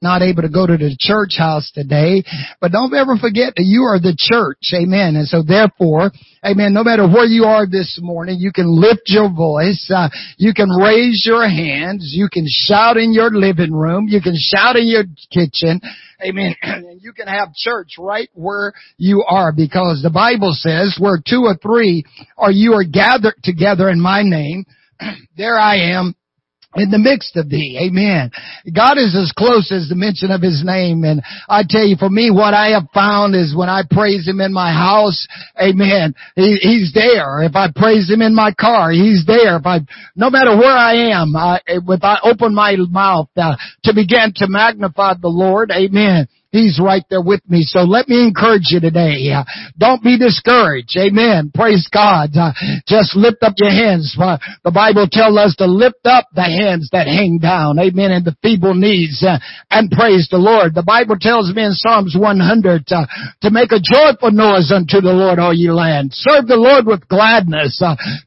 not able to go to the church house today, but don't ever forget that you are the church. Amen. And so therefore, amen, no matter where you are this morning, you can lift your voice, uh, you can raise your hands, you can shout in your living room, you can shout in your kitchen, amen, and you can have church right where you are because the Bible says where two or three or you are gathered together in my name, there I am in the midst of thee. Amen. God is as close as the mention of his name. And I tell you, for me, what I have found is when I praise him in my house, amen, he, he's there. If I praise him in my car, he's there. If I, no matter where I am, I, if I open my mouth uh, to begin to magnify the Lord, amen, He's right there with me. So let me encourage you today. Uh, don't be discouraged. Amen. Praise God. Uh, just lift up your hands. Uh, the Bible tells us to lift up the hands that hang down. Amen. And the feeble knees and praise the Lord. The Bible tells me in Psalms 100 uh, to make a joyful noise unto the Lord, all ye land. Serve the Lord with gladness.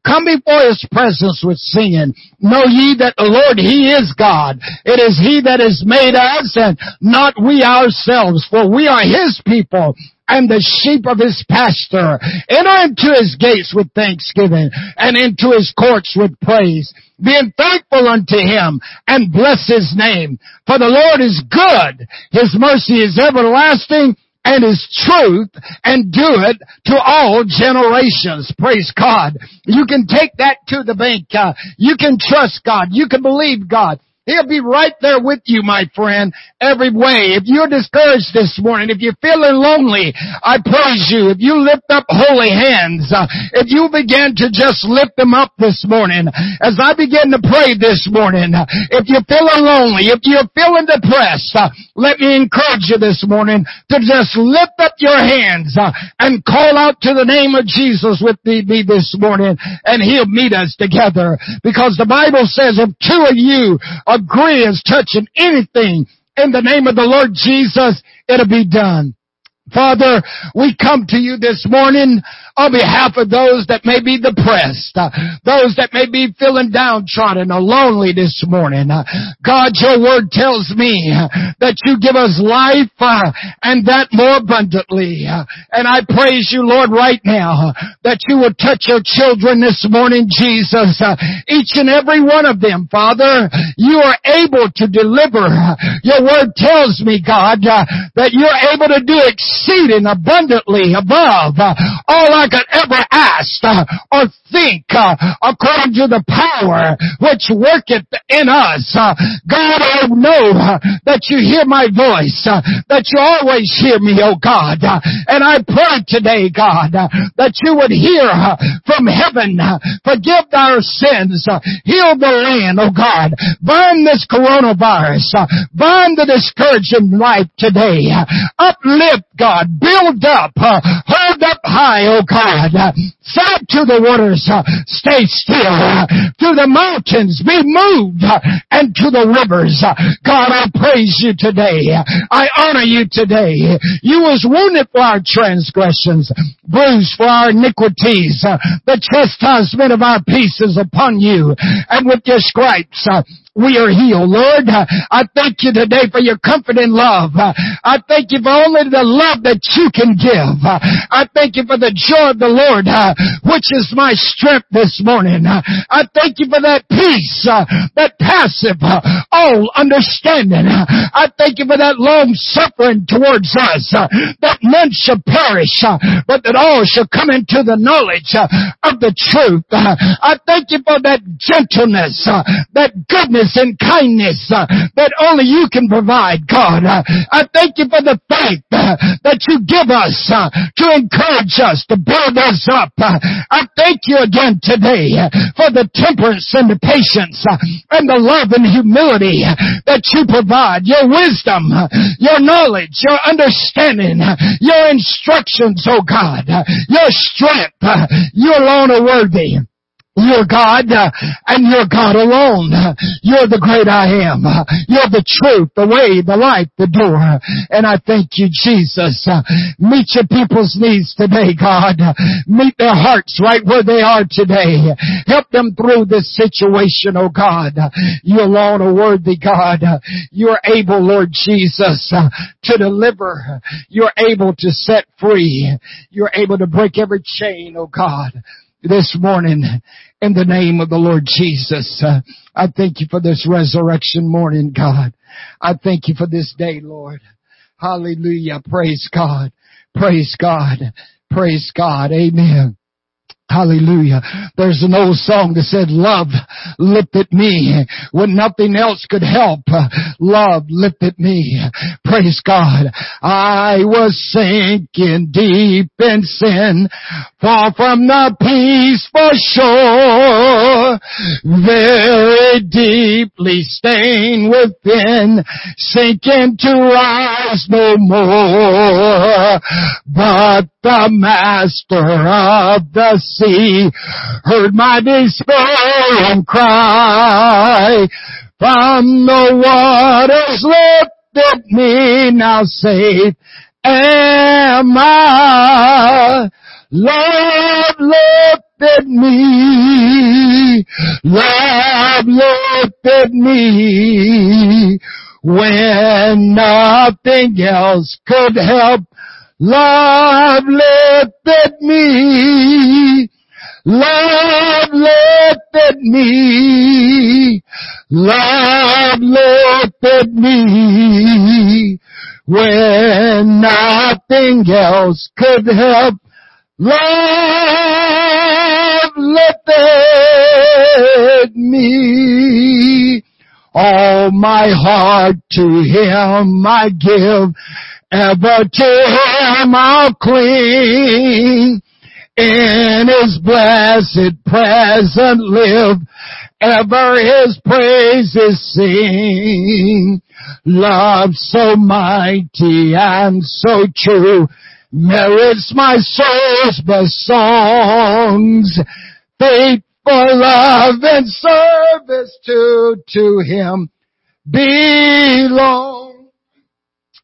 Come before His presence with singing. Know ye that the Lord, He is God. It is He that has made us and not we ourselves ourselves, for we are his people and the sheep of his pasture. Enter into his gates with thanksgiving and into his courts with praise. Being thankful unto him and bless his name. For the Lord is good. His mercy is everlasting and his truth and do it to all generations. Praise God. You can take that to the bank. Uh, you can trust God. You can believe God. He'll be right there with you, my friend, every way. If you're discouraged this morning, if you're feeling lonely, I praise you. If you lift up holy hands, uh, if you begin to just lift them up this morning, as I begin to pray this morning, uh, if you're feeling lonely, if you're feeling depressed, uh, let me encourage you this morning to just lift up your hands uh, and call out to the name of Jesus with me this morning, and He'll meet us together. Because the Bible says, if two of you agree as touching anything in the name of the Lord Jesus, it'll be done. Father, we come to you this morning on behalf of those that may be depressed, uh, those that may be feeling downtrodden or lonely this morning. Uh, God, your word tells me uh, that you give us life uh, and that more abundantly. Uh, and I praise you, Lord, right now that you will touch your children this morning, Jesus. each and every one of them, Father, you are able to deliver. Your word tells me, God, that you're able to do exceeding abundantly above uh, all I could ever ask uh, or think uh, according to the power which worketh in us. Uh, God, I know uh, that you hear my voice, uh, that you always hear me, oh God. And I pray today, God, that you would hear from heaven, forgive our sins, heal the land, oh God. Bind this coronavirus, bind the discouraging life today. Uplift, God, build up, uh, hold up high, oh God. Uh, Said to the waters, uh, stay still. To the mountains, be moved. And to the rivers, God, I praise you today. I honor you today. You was wounded for our transgressions, bruised for our iniquities. The chastisement of our peace is upon you. And with your stripes, we are healed. Lord, I thank you today for your comfort and love. I thank you for only the love that you can give. I thank you for the joy of the Lord, which is my strength this morning. I thank you for that peace, that passive, all understanding. I thank you for that long suffering towards us, that none shall perish, but that all shall come into the knowledge of the truth. I thank you for that gentleness, that goodness, goodness and kindness uh, that only you can provide, God. Uh, I thank you for the faith uh, that you give us uh, to encourage us, to build us up. Uh, I thank you again today uh, for the temperance and the patience and the love and humility that you provide, your wisdom, your knowledge, your understanding, your instructions, oh God, your strength. You alone are worthy. You're God, uh, and you're God alone. You're the great I am. You're the truth, the way, the light, the door. And I thank you, Jesus. Meet your people's needs today, God. Meet their hearts right where they are today. Help them through this situation, oh God. You alone are worthy, God. You're able, Lord Jesus, to deliver. You're able to set free. You're able to break every chain, oh God this morning in the name of the Lord Jesus. Uh, I thank you for this resurrection morning, God. I thank you for this day, Lord. Hallelujah. Praise God. Praise God. Praise God. Amen. Hallelujah. There's an old song that said, love lifted me when nothing else could help. Love lifted me. Praise God. I was sinking deep in sin, far from the peaceful shore, very deeply stained within, sinking to rise no more. But the master of the sea heard my despairing cry. From the waters lifted me now safe am I. Love lifted me love lifted me. When nothing else could help Love lifted me. Love lifted me. Love lifted me. When nothing else could help. Love lifted me. All my heart to Him I give ever to him I'll cling. In his blessed presence live, ever his praises sing. Love so mighty and so true merits my soul's best songs. Faithful love and service to, to him belong.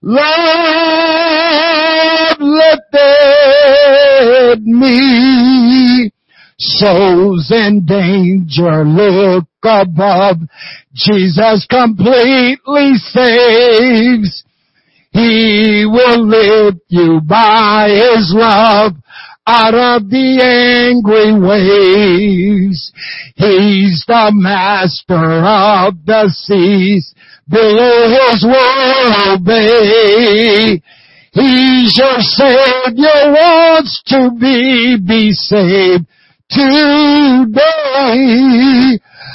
Love lifted me. Souls in danger look above. Jesus completely saves. He will lift you by His love out of the angry waves. He's the master of the seas below his will obey. He's your savior wants to be, be saved today.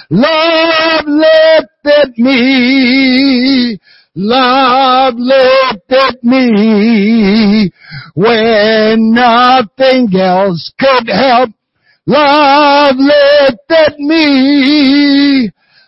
Love lifted me. Love lifted me when nothing else could help. Love lifted me.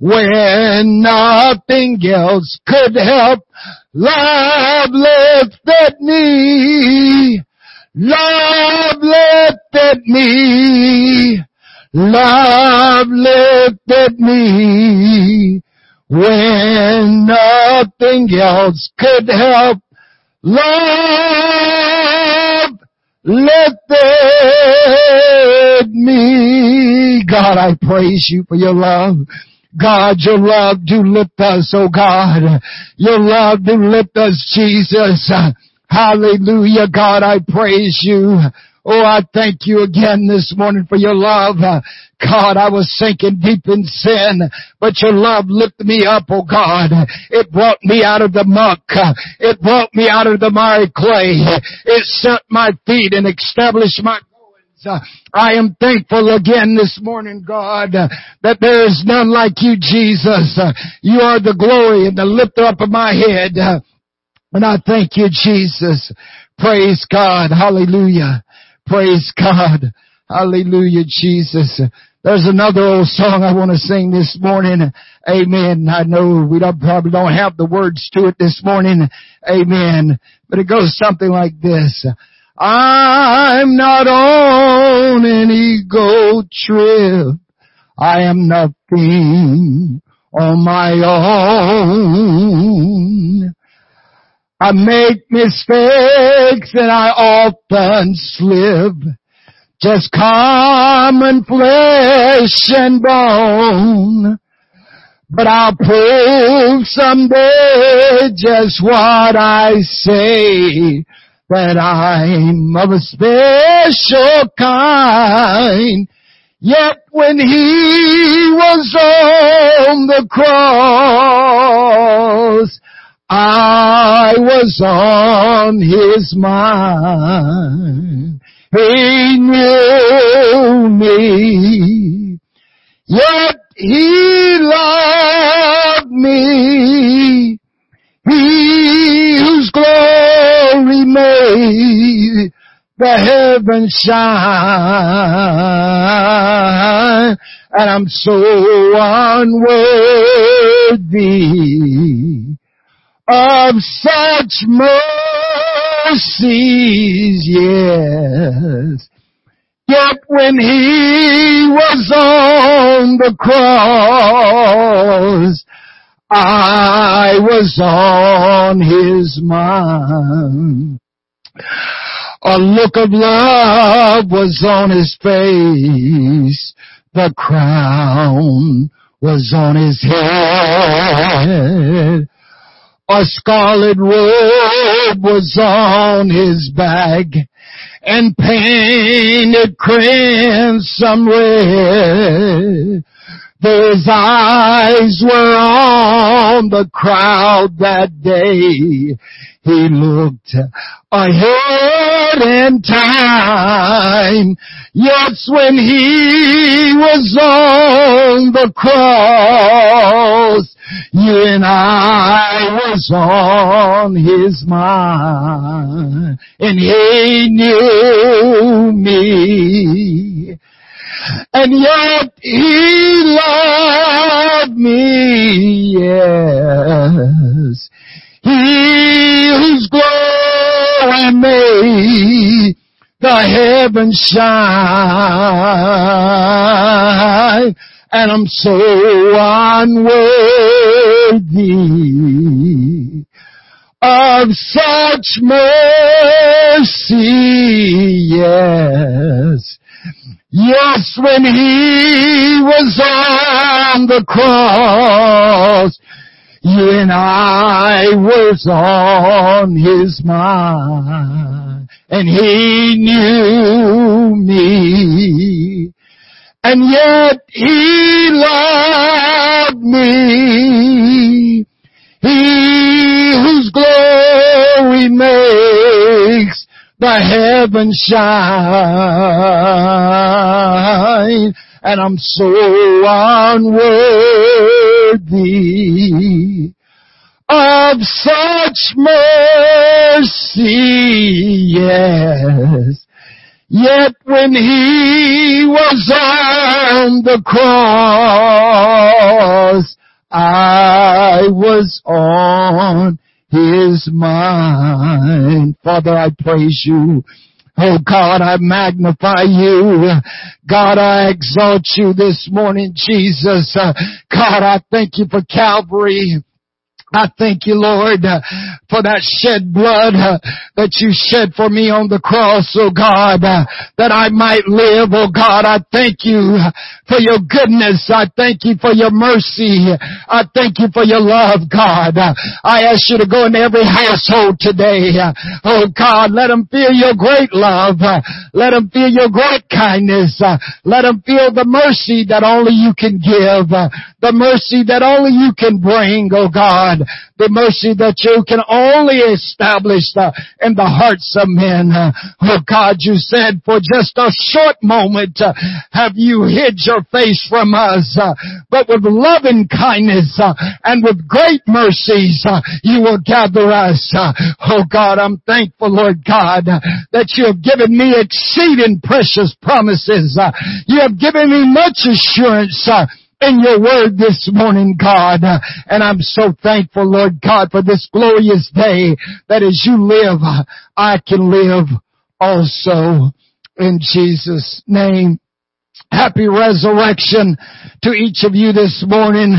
when nothing else could help. Love lifted me. Love lifted me. Love lifted me when nothing else could help. Love lifted me. God, I praise you for your love. God, your love do lift us, oh God. Your love do lift us, Jesus. Hallelujah, God, I praise you. Oh, I thank you again this morning for your love. God, I was sinking deep in sin, but your love lifted me up, oh God. It brought me out of the muck. It brought me out of the miry clay. It set my feet and established my Uh, I am thankful again this morning, God, uh, that there is none like you, Jesus. Uh, you are the glory and the lifter up of my head. And I thank you, Jesus. Praise God. Hallelujah. Praise God. Hallelujah, Jesus. There's another old song I want to sing this morning. Amen. I know we don't, probably don't have the words to it this morning. Amen. But it goes something like this. I'm not on an ego trip. I am nothing on my own. I make mistakes and I often slip. Just common flesh and bone. But I'll prove someday just what I say that I'm of a special kind. Yet when he was on the cross, I was on his mind. He knew me. Yet he loved me. He whose glory made the heavens shine. And I'm so unworthy of such mercies, yes. Yet when he was on the cross, I was on his mind. A look of love was on his face. The crown was on his head. A scarlet robe was on his back and painted crimson red. His eyes were on the crowd that day. He looked ahead in time. Yes, when he was on the cross, you and I was on his mind. And he knew me. And yet he loved me, yes. He whose glory made the heavens shine. And I'm so unworthy of such mercy, yes. Yes, when he was on the cross, you and I was on his mind, and he knew me, and yet he loved me. He whose glory makes the heavens shine, and I'm so unworthy of such mercy, yes. Yet when he was on the cross, I was on his mine. Father, I praise you. Oh God, I magnify you. God, I exalt you this morning, Jesus. God, I thank you for Calvary. I thank you, Lord, uh, for that shed blood uh, that you shed for me on the cross, oh God, uh, that I might live, oh God. I thank you for your goodness. I thank you for your mercy. I thank you for your love, God. I ask you to go into every household today. Oh God, let them feel your great love. Let them feel your great kindness. Let them feel the mercy that only you can give. The mercy that only you can bring, oh God the mercy that you can only establish uh, in the hearts of men. Oh God, you said for just a short moment uh, have you hid your face from us, uh, but with loving kindness and with great mercies you will gather us. oh God, I'm thankful, Lord God, that you have given me exceeding precious promises. you have given me much assurance in your word this morning, God. And I'm so thankful, Lord God, for this glorious day that as you live, I can live also in Jesus' name. Happy resurrection to each of you this morning.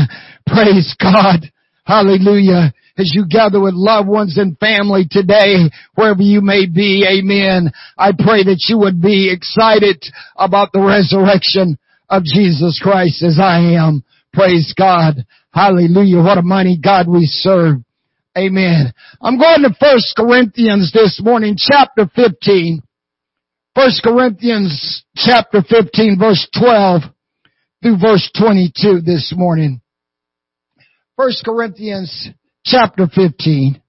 Praise God. Hallelujah. As you gather with loved ones and family today, wherever you may be, amen. I pray that you would be excited about the resurrection of Jesus Christ as I am. Praise God. Hallelujah. What a mighty God we serve. Amen. I'm going to First Corinthians this morning, chapter 15. First Corinthians chapter 15 verse 12 through verse 22 this morning. First Corinthians chapter 15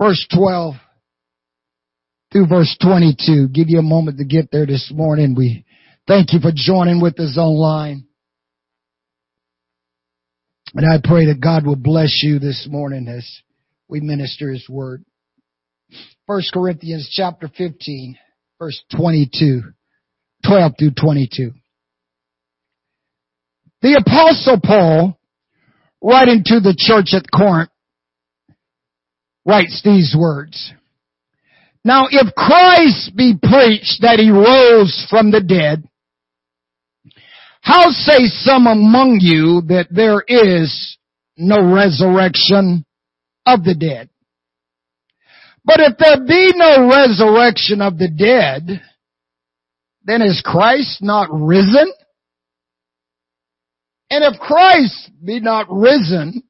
verse 12 through verse 22. Give you a moment to get there this morning. We Thank you for joining with us online. And I pray that God will bless you this morning as we minister His Word. 1 Corinthians chapter 15, verse 22, 12 through 22. The apostle Paul, writing to the church at Corinth, writes these words. Now if Christ be preached that he rose from the dead, how say some among you that there is no resurrection of the dead? But if there be no resurrection of the dead, then is Christ not risen? And if Christ be not risen,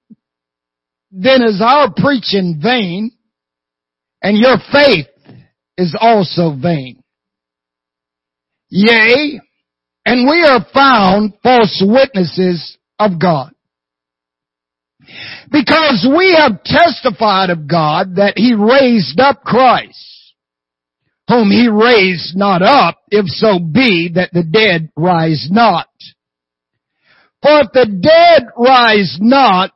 then is our preaching vain, and your faith is also vain. Yea, and we are found false witnesses of God. Because we have testified of God that He raised up Christ, whom He raised not up, if so be that the dead rise not. For if the dead rise not,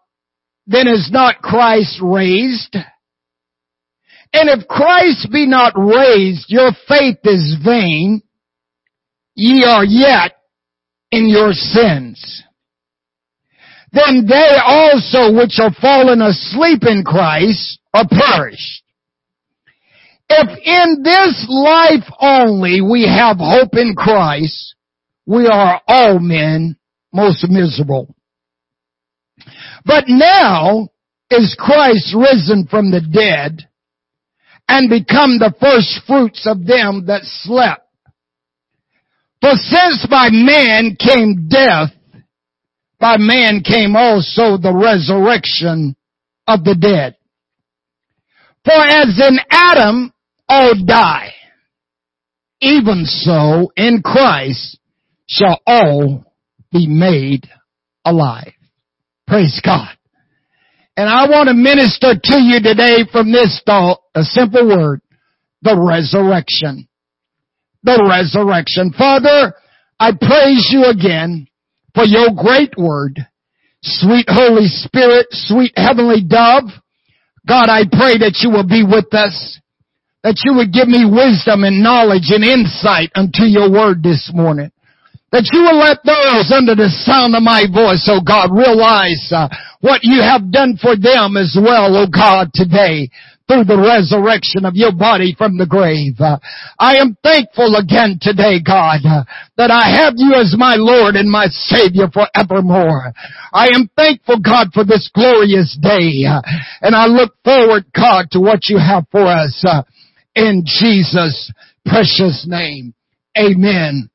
then is not Christ raised? And if Christ be not raised, your faith is vain, ye are yet in your sins. Then they also which are fallen asleep in Christ are perished. If in this life only we have hope in Christ, we are all men most miserable. But now is Christ risen from the dead and become the first fruits of them that slept. For since by man came death, by man came also the resurrection of the dead. For as in Adam all die, even so in Christ shall all be made alive. Praise God. And I want to minister to you today from this thought, a simple word, the resurrection the resurrection. Father, I praise you again for your great word. Sweet Holy Spirit, sweet heavenly dove, God, I pray that you will be with us, that you would give me wisdom and knowledge and insight unto your word this morning. That you will let those under the sound of my voice, oh God, realize uh, what you have done for them as well, oh God, today through the resurrection of your body from the grave. I am thankful again today, God, that I have you as my Lord and my Savior forevermore. I am thankful, God, for this glorious day. And I look forward, God, to what you have for us in Jesus' precious name. Amen.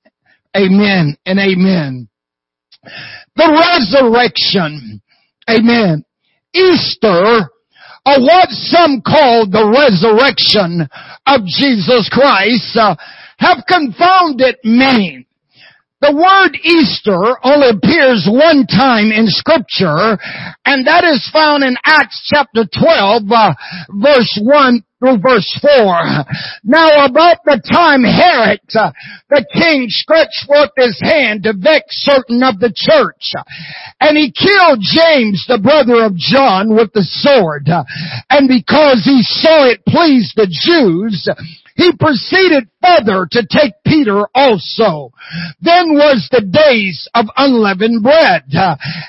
Amen and amen. The resurrection. Amen. Easter or what some call the resurrection of Jesus Christ uh, have confounded many. The word Easter only appears one time in scripture, and that is found in Acts chapter 12, uh, verse 1 through verse 4. Now about the time Herod, uh, the king stretched forth his hand to vex certain of the church, and he killed James, the brother of John, with the sword. And because he saw it pleased the Jews, he proceeded further to take Peter also. Then was the days of unleavened bread.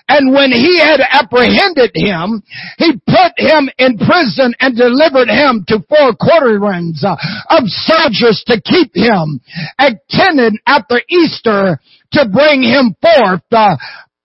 And when he had apprehended him, he put him in prison and delivered him to four quaternions of soldiers to keep him, attended after Easter to bring him forth uh,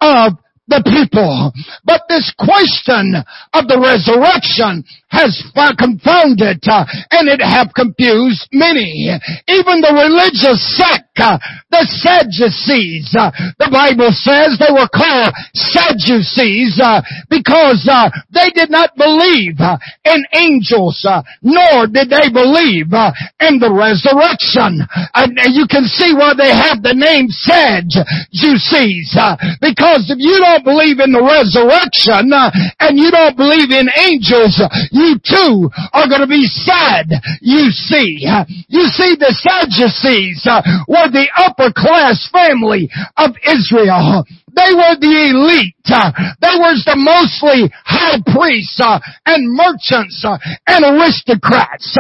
of the people. But this question of the resurrection has confounded uh, and it have confused many. Even the religious sect, uh, the Sadducees, uh, the Bible says they were called Sadducees because they did not believe in angels, nor did they believe in the resurrection. And you can see why they have the name Sadducees because if you don't believe in the resurrection and you don't believe in angels, you you too are going to be sad, you see. You see, the Sadducees uh, were the upper class family of Israel. They were the elite. Uh, they were the mostly high priests uh, and merchants and aristocrats.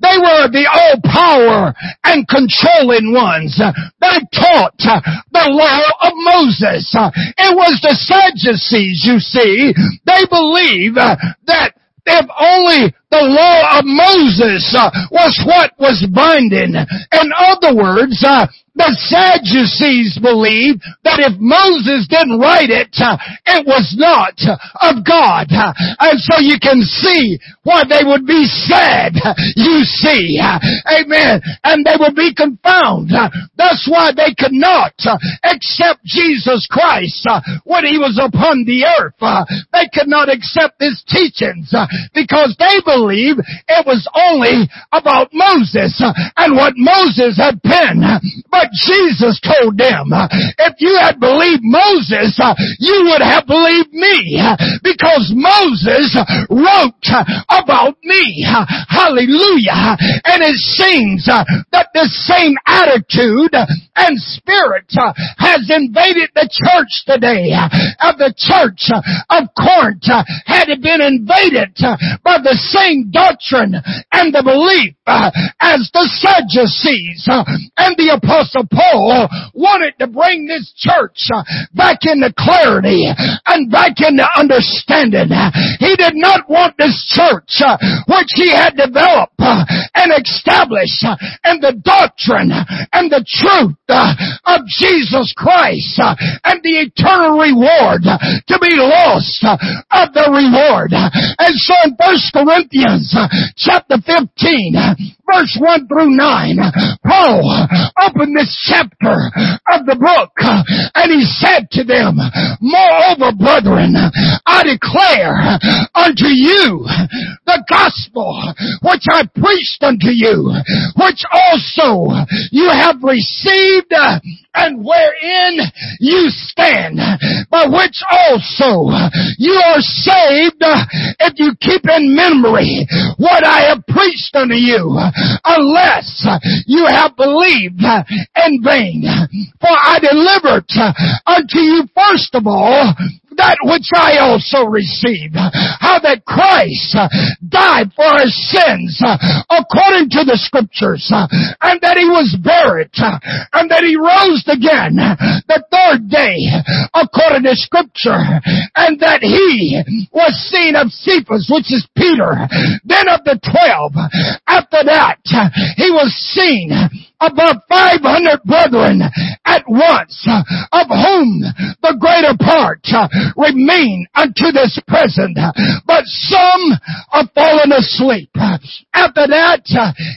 They were the all power and controlling ones. They taught the law of Moses. It was the Sadducees, you see. They believe that if only the law of Moses uh, was what was binding. In other words, uh, the Sadducees believed that if Moses didn't write it, it was not of God. And so you can see why they would be sad, you see. Amen. And they would be confounded. That's why they could not accept Jesus Christ when he was upon the earth. They could not accept his teachings because they believed it was only about Moses and what Moses had penned. But what Jesus told them. If you had believed Moses, you would have believed me because Moses wrote about me. Hallelujah. And it seems that this same attitude and spirit has invaded the church today. Of the church of Corinth had been invaded by the same doctrine and the belief as the Sadducees and the apostle Apostle Paul wanted to bring this church uh, back into clarity and back into understanding. He did not want this church, uh, which he had developed uh, and established uh, in the doctrine and the truth uh, of Jesus Christ uh, and the eternal reward to be lost of the reward. And so in 1 Corinthians chapter 15 verse 1 through 9, Paul opened this chapter of the book. And he said to them, Moreover, brethren, I declare unto you the gospel which I preached unto you, which also you have received and wherein you stand, by which also you are saved if you keep in memory what I have preached unto you, unless you have believed in vain. For I delivered unto you first of all that which I also received. How that Christ uh, died for our sins uh, according to the scriptures uh, and that he was buried and that he rose again the third day according to scripture and that he was seen of Cephas which is Peter then of the twelve after that he was seen above 500 brethren at once, of whom the greater part remain unto this present, but some are fallen asleep. After that,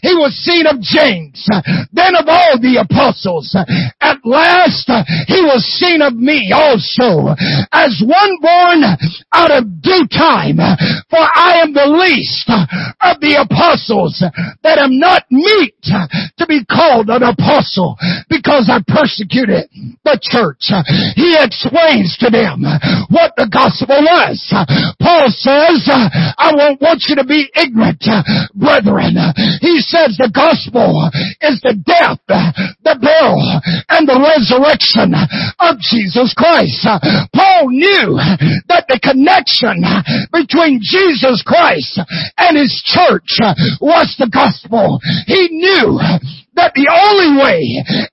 he was seen of James, then of all the apostles. At last, he was seen of me also, as one born out of due time, for I am the least of the apostles that am not meet to be called an apostle because I persecuted the church. He explains to them what the gospel was. Paul says, I won't want you to be ignorant, brethren. He says the gospel is the death, the burial, and the resurrection of Jesus Christ. Paul knew that the connection between Jesus Christ and his church was the gospel. He knew that the only way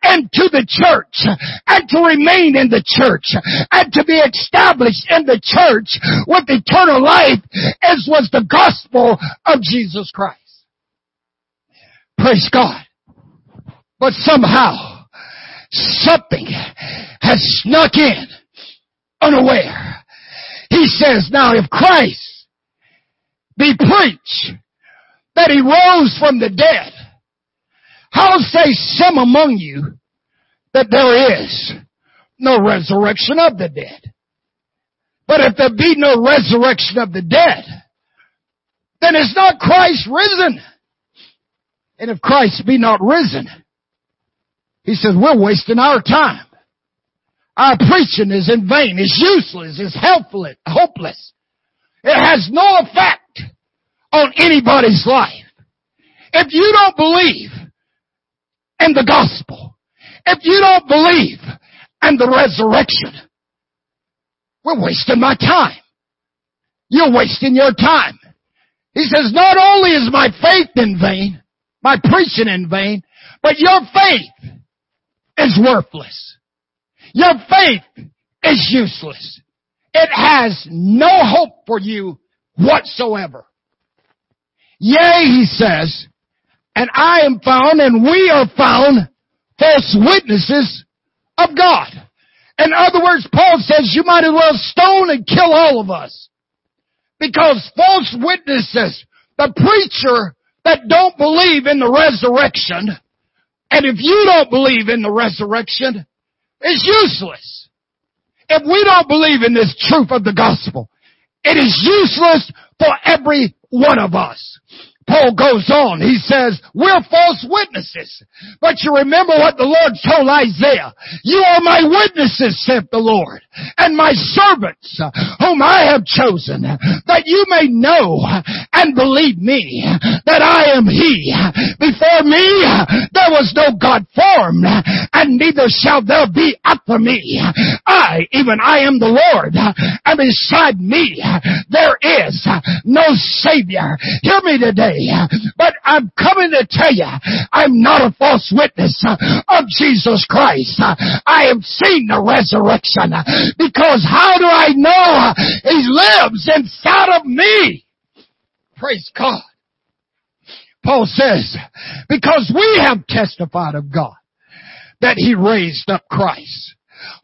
into the church and to remain in the church and to be established in the church with eternal life is was the gospel of Jesus Christ. Praise God. But somehow something has snuck in unaware. He says, now if Christ be preached that he rose from the dead, how say some among you that there is no resurrection of the dead? But if there be no resurrection of the dead, then is not Christ risen? And if Christ be not risen, he says we're wasting our time. Our preaching is in vain, is useless, is helpless, hopeless. It has no effect on anybody's life. If you don't believe and the gospel. If you don't believe and the resurrection, we're wasting my time. You're wasting your time. He says, not only is my faith in vain, my preaching in vain, but your faith is worthless. Your faith is useless. It has no hope for you whatsoever. Yea, he says, and I am found and we are found false witnesses of God. In other words, Paul says you might as well stone and kill all of us. Because false witnesses, the preacher that don't believe in the resurrection, and if you don't believe in the resurrection, it's useless. If we don't believe in this truth of the gospel, it is useless for every one of us. Paul goes on. He says, we're false witnesses. But you remember what the Lord told Isaiah. You are my witnesses, saith the Lord, and my servants uh, whom I have chosen, uh, that you may know and believe me that I am he. Before me there was no God formed, and neither shall there be after me. I, even I am the Lord, and beside me there is no Savior. Hear me today But I'm coming to tell you, I'm not a false witness of Jesus Christ. I have seen the resurrection because how do I know He lives inside of me? Praise God. Paul says, because we have testified of God that He raised up Christ,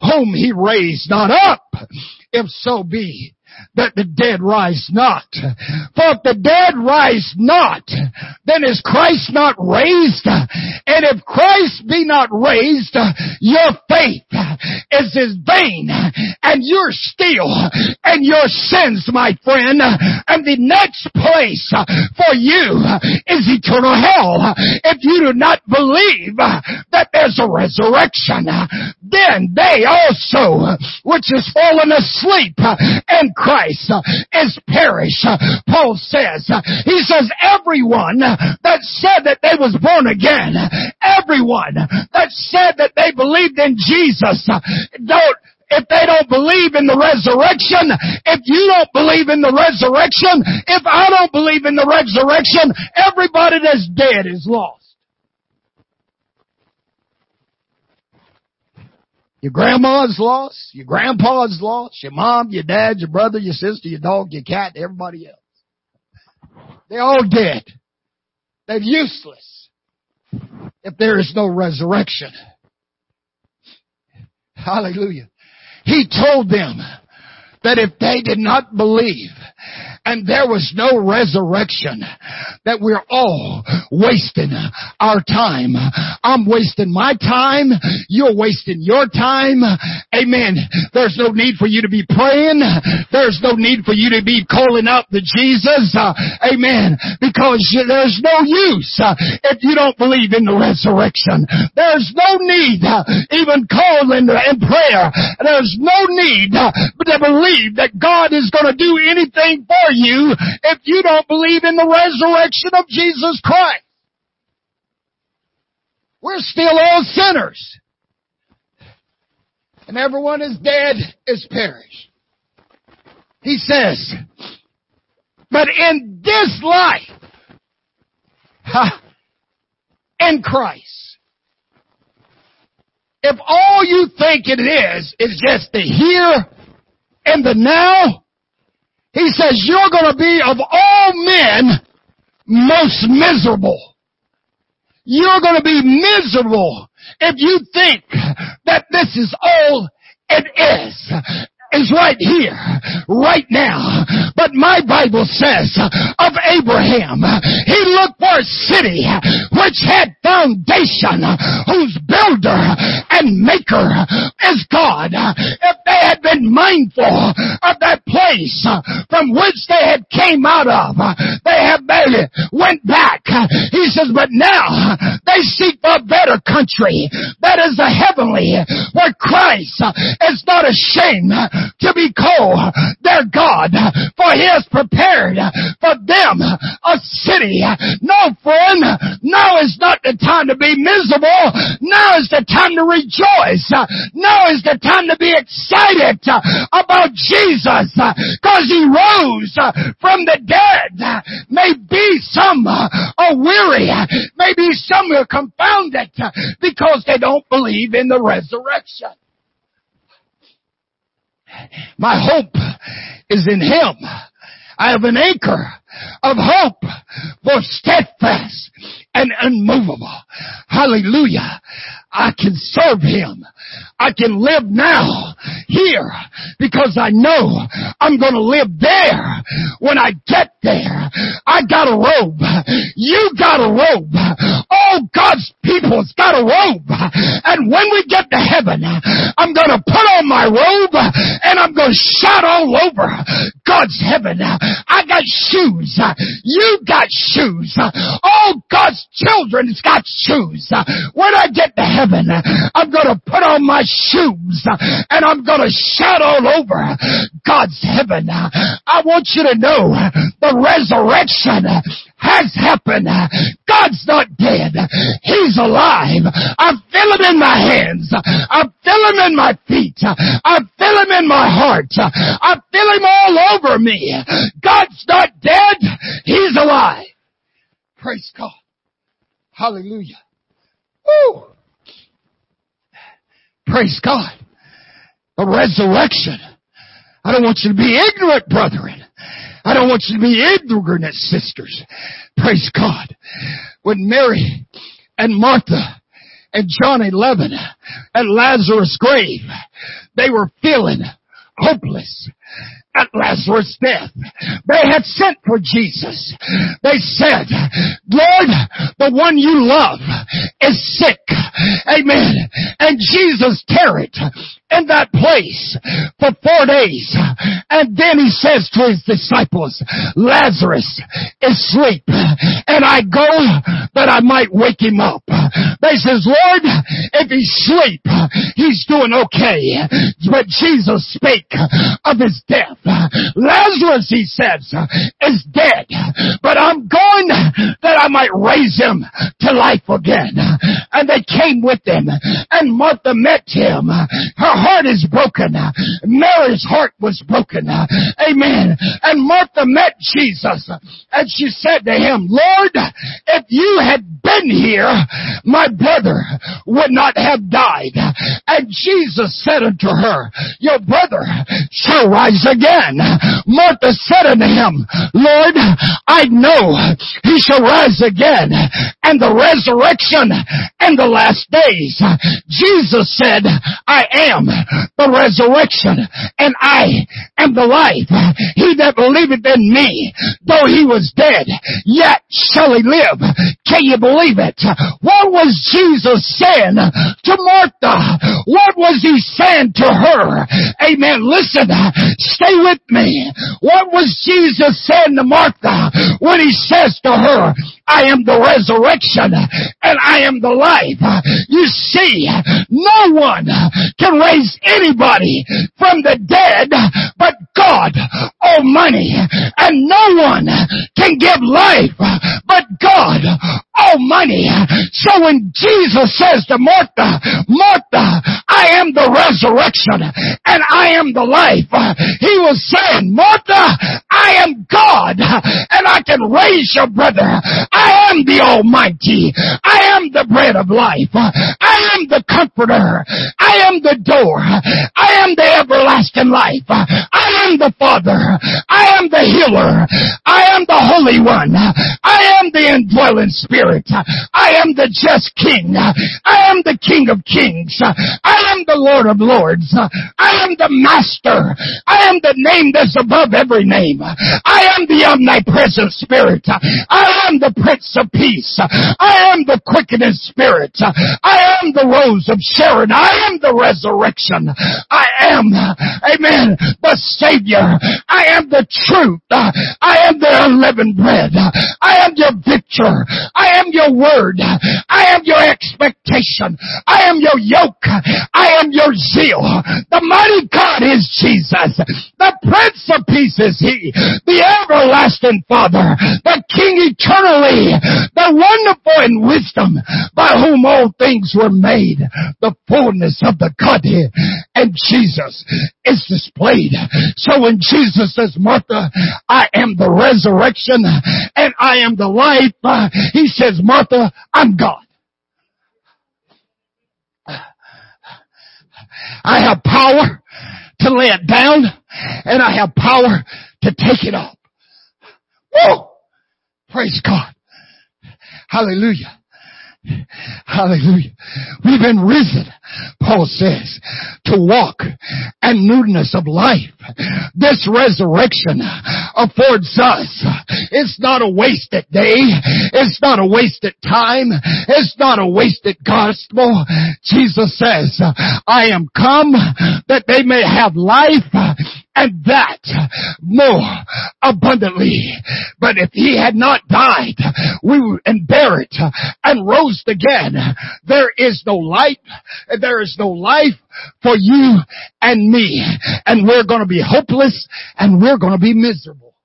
whom He raised not up, if so be that the dead rise not. For if the dead rise not, then is Christ not raised? And if Christ be not raised, your faith is as vain and you're still and your sins, my friend. And the next place for you is eternal hell. If you do not believe that there's a resurrection, then they also, which is fallen asleep and Christ uh, is perished. Uh, Paul says, uh, he says, everyone that said that they was born again, everyone that said that they believed in Jesus, don't if they don't believe in the resurrection, if you don't believe in the resurrection, if I don't believe in the resurrection, everybody that's dead is lost. Your grandma's lost, your grandpa's lost, your mom, your dad, your brother, your sister, your dog, your cat, everybody else. They're all dead. They're useless if there is no resurrection. Hallelujah. He told them that if they did not believe and there was no resurrection, that we're all wasting our time. I'm wasting my time. You're wasting your time. Amen. There's no need for you to be praying. There's no need for you to be calling out to Jesus. Uh, amen. Because there's no use uh, if you don't believe in the resurrection. There's no need uh, even calling in prayer. There's no need uh, to believe that God is going to do anything for you if you don't believe in the resurrection of Jesus Christ. We're still all sinners. And everyone is dead is perished. He says, but in this life, in Christ, if all you think it is, is just the here and the now, he says you're going to be of all men most miserable. You're going to be miserable if you think that this is all it is is right here, right now. But my Bible says of Abraham, he looked for a city which had foundation, whose builder and maker is God. If they had been mindful of that place from which they had came out of, they have barely went back. He says, but now they seek a better country that is the heavenly, where Christ is not ashamed to be called their God, for He has prepared for them a city. No, friend, now is not the time to be miserable. Now is the time to rejoice. Now is the time to be excited about Jesus, cause He rose from the dead. Maybe some are weary. Maybe some are confounded because they don't believe in the resurrection. My hope is in Him. I have an anchor of hope, for steadfast and unmovable. Hallelujah. I can serve Him. I can live now here because I know I'm going to live there when I get there. I got a robe. You got a robe. All God's people's got a robe. And when we get to heaven, I'm going to put on my robe and I'm going to shout all over God's heaven. I got shoes. You got shoes. All God's children's got shoes. When I get to heaven. I'm to put on my shoes and I'm to shout all over God's heaven. I want you to know the resurrection has happened. God's not dead. He's alive. I feel him in my hands. I feel him in my feet. I feel him in my heart. I feel him all over me. God's not dead. Praise God. Hallelujah. Woo. Praise God. The resurrection. I don't want you to be ignorant, brethren. I don't want you to be ignorant, sisters. Praise God. When Mary and Martha and John 11 at Lazarus' grave, they were feeling hopeless at Lazarus' death. They had sent for Jesus. They said, Lord, the one you love is sick. Amen. And Jesus tarried in that place for four days. And then he says to his disciples, Lazarus is asleep and I go that I might wake him up. They says, Lord, if he's asleep, he's doing okay. But Jesus spake of his death. Lazarus, he says, is dead, but I'm going that I might raise him to life again. And they came with them. And Martha met him. Her heart is broken. Mary's heart was broken. Amen. And Martha met Jesus and she said to him, Lord, if you had been here, my brother would not have died. And Jesus said unto her, your brother shall rise again. Martha said unto him, Lord, I know he shall rise again and the resurrection and the last days. Jesus said, I am the resurrection and I am the life. He that believeth in me, though he was dead, yet shall he live. Can you believe it? What was Jesus saying to Martha? What was he saying to her? Amen. Listen, stay with me. What was Jesus saying to Martha when he says to her, I am the resurrection and I am the life. You see, no one can raise anybody from the dead but God Almighty. And no one can give life but God Almighty. So when Jesus says to Martha, Martha, I am the resurrection and I am the life, he was saying, Martha, I am God and I can raise your brother. I am the Almighty. I am the bread of life. I am the comforter. I am the door. I am the everlasting life. I am the Father. I am the healer. I am the Holy One. I am the indwelling Spirit. I am the just King. I am the King of Kings. I am the Lord of Lords. I am the Master. I am the name that's above every name. I am the omnipresent Spirit. I am the Prince of Peace. I am the quickening Spirit. I am the Rose of Sharon. I am the resurrection. I am, amen, the Savior. I am the truth. I am the unleavened bread. I am your victor. I am your word. I am your expectation. I am your yoke. I am your zeal. The mighty God is Jesus. The Prince of Peace is He. The everlasting Father. The King eternally. The wonderful in wisdom by whom all things were made. The fullness of the Godhead. And Jesus is displayed. So when Jesus says, Martha, I am the resurrection and I am the life, he says, Martha, I'm God. I have power to lay it down and I have power to take it up. Whoa! Praise God. Hallelujah. Hallelujah. We've been risen, Paul says, to walk and newness of life. This resurrection affords us. It's not a wasted day. It's not a wasted time. It's not a wasted gospel. Jesus says, I am come that they may have life and that more abundantly. But if he had not died, we would, and buried and rose again, there is no light, there is no life for you and me. And we're to be hopeless and we're to be miserable.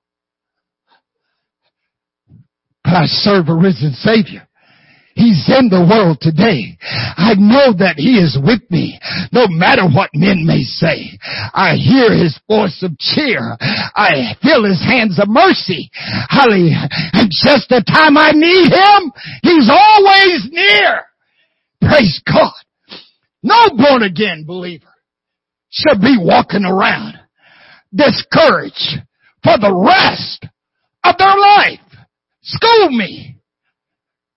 But I serve a risen Savior. He's in the world today. I know that He is with me, no matter what men may say. I hear His voice of cheer. I feel His hands of mercy. Hallelujah. And just the time I need Him, He's always near. Praise God. No born again believer should be walking around discouraged for the rest of their life. School me.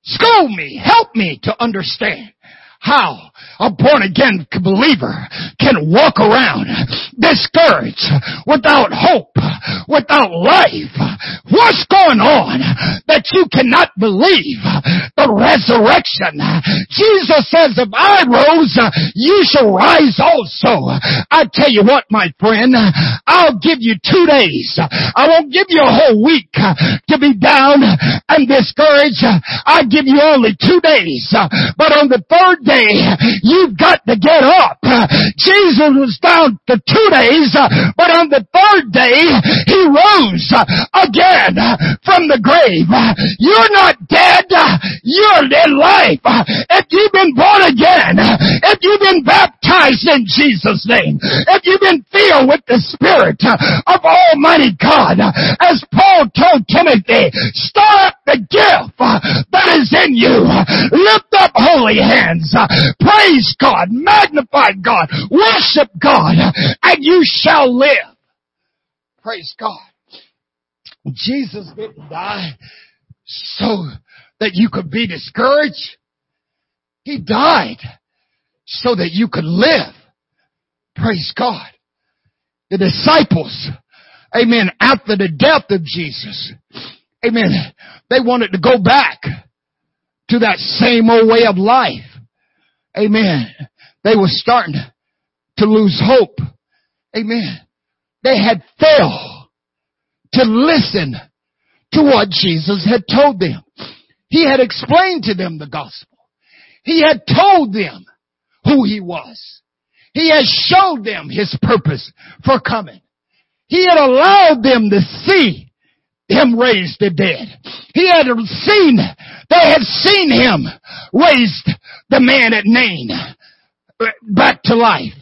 School me. Help me to understand how a born again believer can walk around discouraged, without hope, without life. What's going on that you cannot believe the resurrection? Jesus says, if I rose, you shall rise also. I tell you what, my friend, I'll give you two days. I won't give you a whole week to be down and discouraged. I give you only two days. But on the third day, you've got to get up Jesus was down for two days, but on the third day, he rose uh, again uh, from the grave. Uh, you're not dead. You're in life. If you've been born again, if you've been baptized in Jesus' name, if you've been filled with the Spirit of Almighty God, as Paul told Timothy, stir up the gift that is in you. Lift up holy hands. Praise God. Magnify God. Worship God. And you shall live. Praise God. Jesus didn't die so that you could be discouraged. He died so that you could live. Praise God. The disciples, amen, after the death of Jesus, amen, they wanted to go back to that same old way of life. Amen. They were starting to lose hope. Amen. They had failed to listen to what Jesus had told them. He had explained to them the gospel. He had told them who he was. He had showed them his purpose for coming. He had allowed them to see him raise the dead. He had seen, they had seen him raise the man at Nain uh, back to life.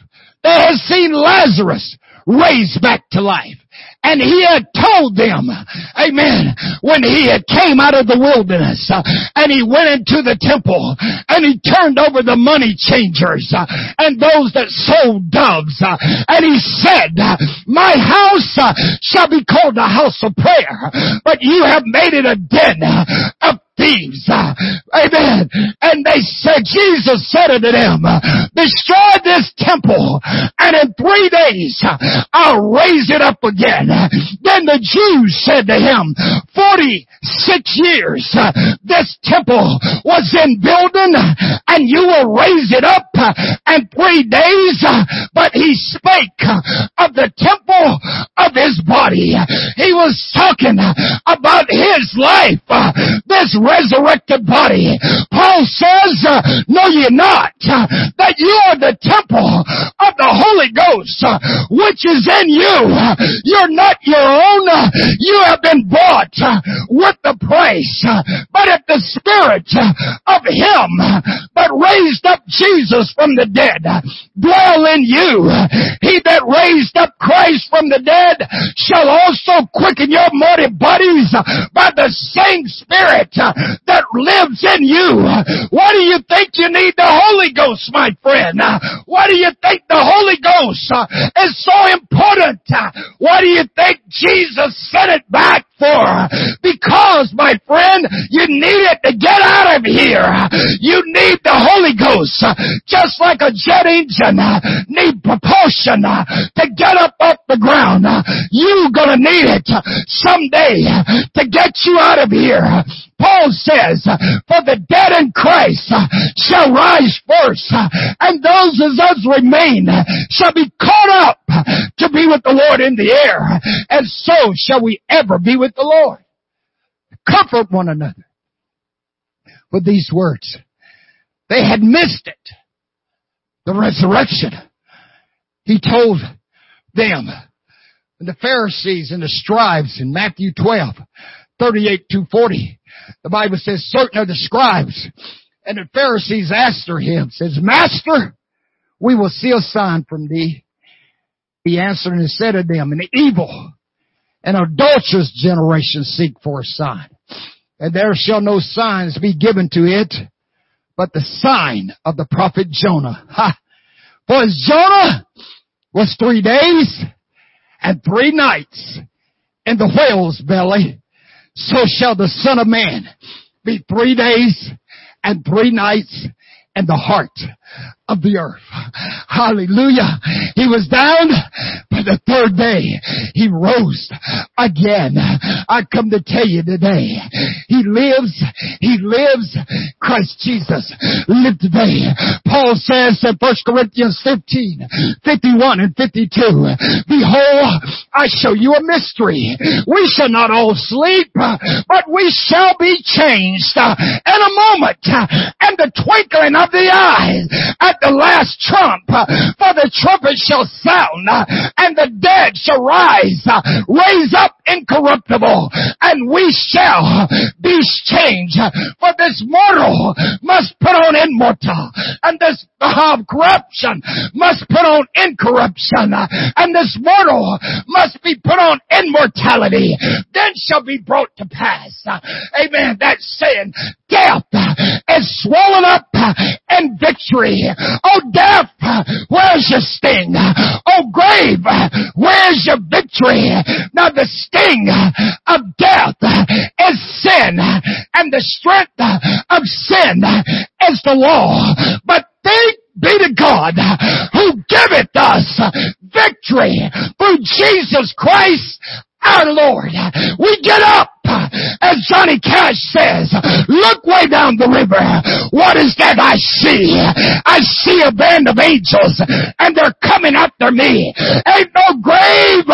They had seen Lazarus raised back to life. And he had told them, amen, when he had came out of the wilderness uh, and he went into the temple and he turned over the money changers uh, and those that sold doves uh, and he said, my house shall be called a house of prayer, but you have made it a den of thieves. Amen. And they said, Jesus said unto them, destroy this temple and in three days I'll raise it up again. Then the Jews said to him, 46 years this temple was in building and you will raise it up Uh, in three days. Uh, but he spake uh, of the temple of his body. He was talking about his life. This resurrected body. Paul says, uh, no you're not, uh, that you are the temple of the Holy Ghost, uh, which is in you. You're not your own. You have been bought with the price. But if the Spirit of Him that raised up Jesus from the dead dwell in you, He that raised up Christ from the dead shall also quicken your mortal bodies by the same Spirit that lives in you. Why do you think you need the Holy Ghost, my friend? Why do you think the Holy Ghost is so important? Why do you think Jesus sent it back for? Because, my friend, you need it to get out of here. You need the Holy Ghost, just like a jet engine need propulsion to get up off the ground. You gonna need it someday to get you out of here. Paul says, for the dead in Christ shall rise first, and those as us remain shall be caught up to be with the Lord in the air, and so shall we ever be with the Lord. Comfort one another with these words. They had missed it. The resurrection. He told them, and the Pharisees and the scribes in Matthew 12, 38 to 40. The Bible says certain of the scribes and the Pharisees asked him, says, Master, we will see a sign from thee. He answered and said to them, an evil and adulterous generation seek for a sign. And there shall no signs be given to it, but the sign of the prophet Jonah. Ha! For as Jonah was three days and three nights in the whale's belly, so shall the Son of Man be three days and three nights in the heart of the earth. Hallelujah. He was down, but the third day he rose again. I come to tell you today, he lives, he lives, Christ Jesus lived today. Paul says in 1 Corinthians 15, 51 and 52, Behold, I show you a mystery. We shall not all sleep, but we shall be changed in a moment, and the twinkling of the eye, at the last trump, uh, for the trumpet shall sound, uh, and the dead shall rise, uh, raise up incorruptible, and we shall be changed. For this mortal must put on immortal, and this uh, corruption must put on incorruption, and this mortal must be put on immortality. Then shall be brought to pass. Amen. That's saying death is swollen up in victory. Oh death, where's your sting? Oh grave, where's your victory? Now the sting of death is sin and the strength of sin is the law. But thank be to God who giveth us victory through Jesus Christ our Lord. We get up as Johnny Cash says, look way down the river. What is that I see? I see a band of angels and they're coming after me. Ain't no grave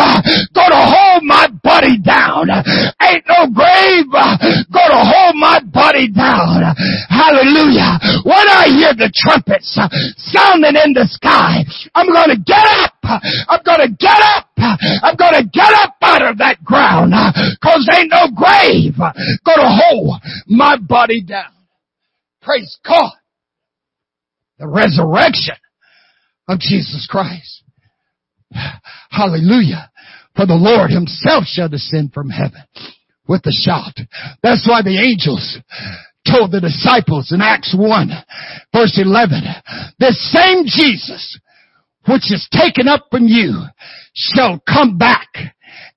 gonna hold my body down. Ain't no grave gonna hold my body down. Hallelujah. When I hear the trumpets sounding in the sky, I'm gonna get up. I'm gonna get up. I'm gonna get up out of that ground cause ain't grave to hold my body down. Praise God. The resurrection of Jesus Christ. Hallelujah. For the Lord himself shall descend from heaven with a shout. That's why the angels told the disciples in Acts 1 verse 11, this same Jesus which is taken up from you shall come back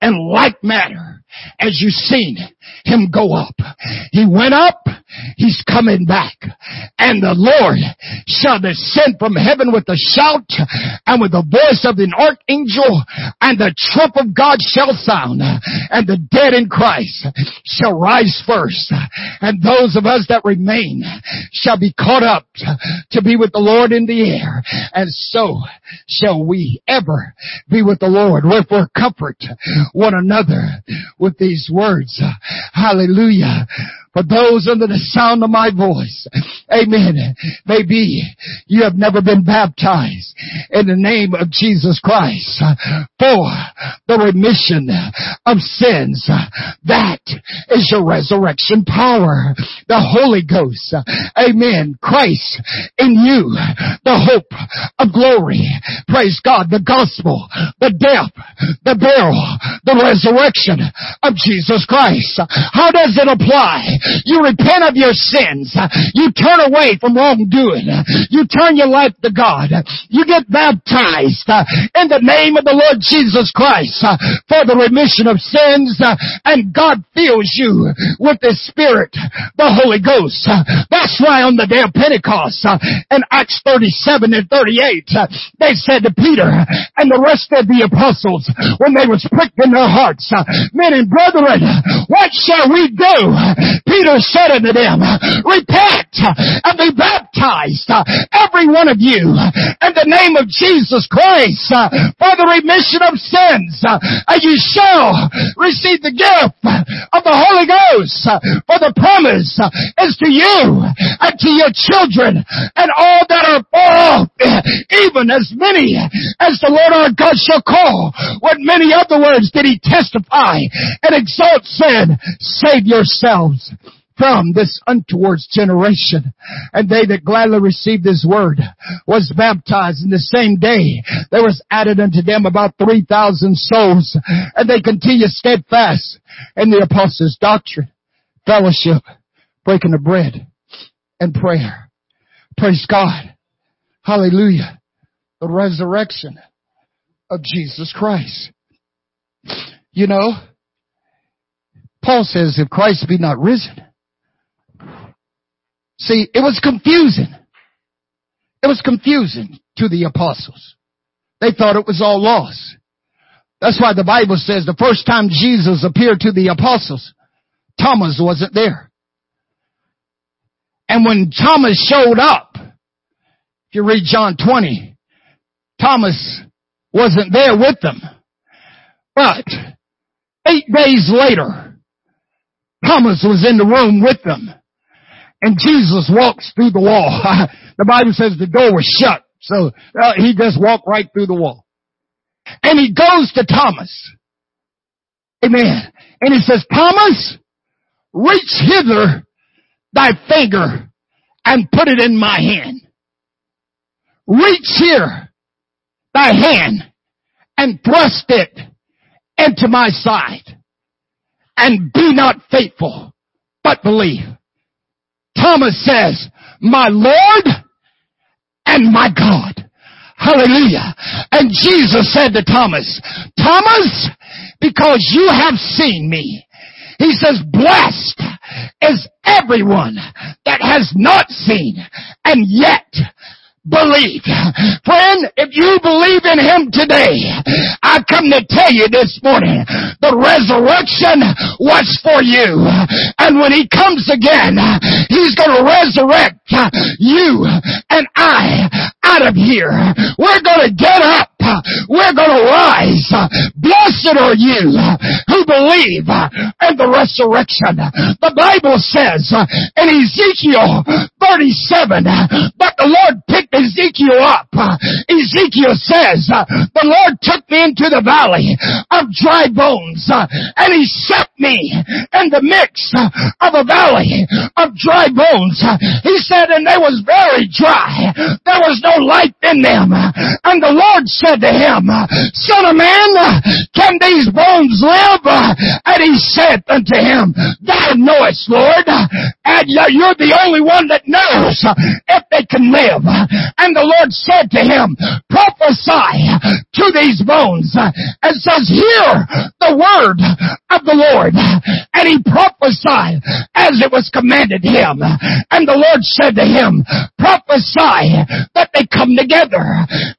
in like manner as you've seen him go up. He went up, he's coming back. And the Lord shall descend from heaven with a shout and with the voice of an archangel and the trump of God shall sound and the dead in Christ shall rise first. And those of us that remain shall be caught up to be with the Lord in the air. And so shall we ever be with the Lord. Wherefore comfort one another with these words. Hallelujah. For those under the sound of my voice, amen, maybe you have never been baptized in the name of Jesus Christ for the remission of sins. That is your resurrection power. The Holy Ghost, amen, Christ in you, the hope of glory. Praise God, the gospel, the death, the burial, the resurrection of Jesus Christ. How does it apply? You repent of your sins. You turn away from wrongdoing. You turn your life to God. You get baptized uh, in the name of the Lord Jesus Christ uh, for the remission of sins uh, and God fills you with the Spirit, the Holy Ghost. That's why on the day of Pentecost in Acts 37 and 38, they said to Peter and the rest of the apostles when they was pricked in their hearts, men and brethren, what shall we do? Peter said unto them, repent and be baptized, every one of you, in the name of Jesus Christ, for the remission of sins, and you shall receive the gift of the Holy Ghost, for the promise is to you and to your children and all that are far off, even as many as the Lord our God shall call. What many other words did he testify and exalt saying, save yourselves from this untoward generation. And they that gladly received his word was baptized in the same day. There was added unto them about 3,000 souls and they continued steadfast in the apostles' doctrine, fellowship, breaking of bread, and prayer. Praise God. Hallelujah. The resurrection of Jesus Christ. You know, Paul says, if Christ be not risen, See, it was confusing. It was confusing to the apostles. They thought it was all lost. That's why the Bible says the first time Jesus appeared to the apostles, Thomas wasn't there. And when Thomas showed up, if you read John 20, Thomas wasn't there with them. But eight days later, Thomas was in the room with them. And Jesus walks through the wall. the Bible says the door was shut So uh, he just walked right through the wall. And he goes to Thomas. Amen. And he says, Thomas, reach hither thy finger and put it in my hand. Reach here thy hand and thrust it into my side and be not faithful, but believe. Thomas says, my Lord and my God. Hallelujah. And Jesus said to Thomas, Thomas, because you have seen me, he says, blessed is everyone that has not seen and yet believe. Friend, if you believe in Him today, I come to tell you this morning, the resurrection was for you. And when He comes again, He's gonna resurrect you and I out of here. We're gonna get up. We're gonna rise. Blessed are you who believe in the resurrection. The Bible says in Ezekiel 37, but the Lord picked Ezekiel up. Ezekiel says, the Lord took me into the valley of dry bones and he set me in the mix of a valley of dry bones. He said, and they was very dry. There was no life in them. And the Lord said to him, son of man, can these bones live? And he said unto him, thou knowest, Lord, and you're the only one that knows if they can live. And the Lord said to him, prophesy to these bones and says, hear the word of the Lord. And he prophesied as it was commanded him. And the Lord said to him, prophesy that they come together.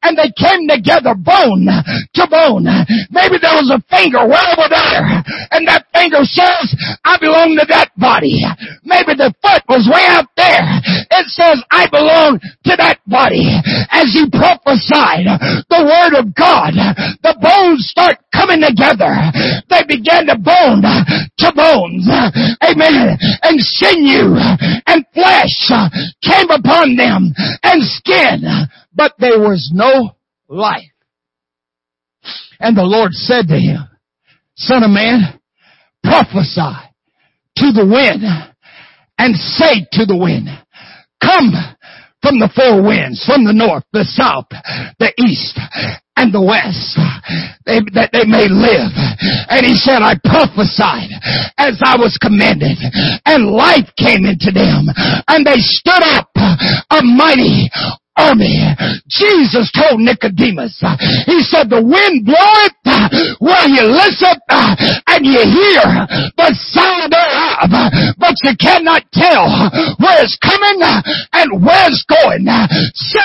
And they came together bone to bone. Maybe there was a finger way over there. And that finger says, I belong to that body. Maybe the foot was way out there. It says, I belong to that body. As you prophesied the word of God, the bones start coming together. They begin to bone to bones. Amen. And sinew and flesh came upon them and skin, but there was no life. And the Lord said to him, son of man, prophesy to the wind and say to the wind, come from the four winds, from the north, the south, the east, and the west, they, that they may live. And he said, I prophesied as I was commanded, and life came into them, and they stood up a mighty army. Jesus told Nicodemus, he said, the wind bloweth where you listen and you hear the sound thereof, but you cannot tell where it's coming and where it's going. So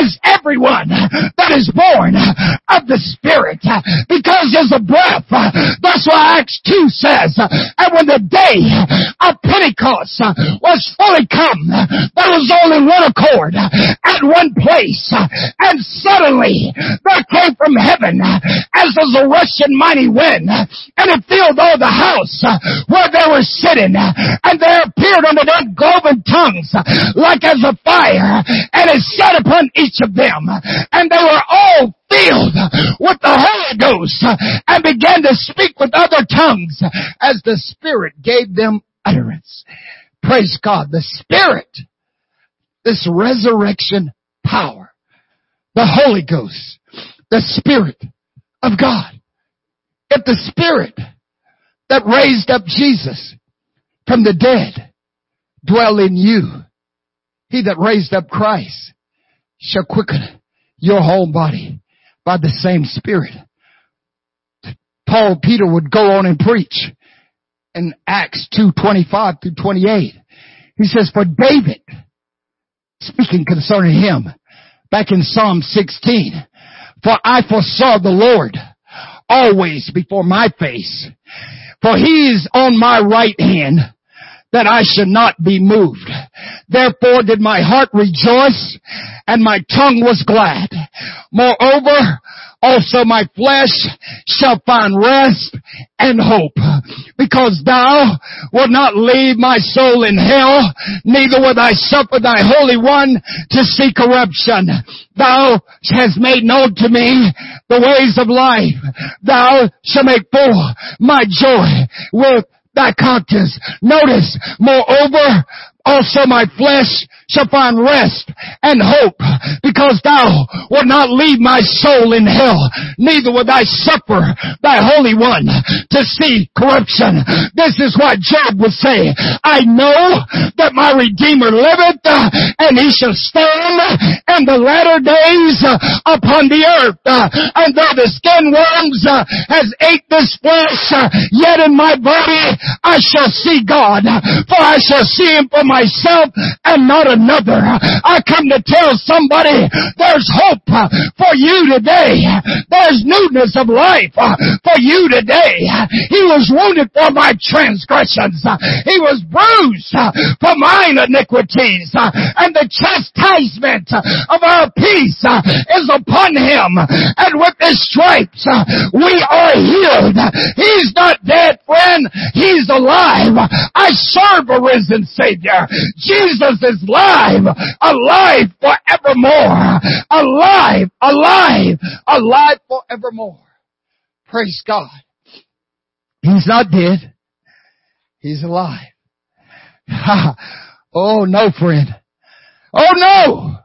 is everyone that is born of the Spirit because there's a breath. That's why Acts 2 says, and when the day of Pentecost was fully come, there was only one accord at one place. And suddenly there came from heaven as was a rushing mighty wind and it filled all the house where they were sitting and there appeared unto them golden tongues like as a fire and it set upon each of them and they were all filled with the Holy Ghost and began to speak with other tongues as the Spirit gave them utterance. Praise God. The Spirit this resurrection power. The Holy Ghost. The Spirit of God. If the Spirit that raised up Jesus from the dead dwell in you, he that raised up Christ shall quicken your whole body by the same Spirit. Paul Peter would go on and preach in Acts 2, 25 through 28. He says, for David speaking concerning him back in Psalm 16. For I foresaw the Lord always before my face. For he is on my right hand that I should not be moved. Therefore did my heart rejoice and my tongue was glad. Moreover, also my flesh shall find rest and hope. Because thou wilt not leave my soul in hell, neither will I suffer thy Holy One to see corruption. Thou hast made known to me the ways of life. Thou shalt make full my joy with thy conscience. Notice, moreover, also my flesh shall find rest and hope because thou wilt not leave my soul in hell, neither will I suffer thy Holy One to see corruption. This is what Job would say. I know that my Redeemer liveth and he shall stand in the latter days upon the earth. And though the skin worms has ate this flesh, yet in my body I shall see God, for I shall see him for myself and not another. I come to tell somebody there's hope for you today. There's newness of life for you today. He was wounded for my transgressions. He was bruised for mine iniquities. And the chastisement of our peace is upon him. And with his stripes we are healed. He's not dead, friend. He's alive. I serve a risen Savior. Jesus is alive alive, alive forevermore. Alive, alive, alive forevermore. Praise God. He's not dead. He's alive. oh no, friend. Oh no!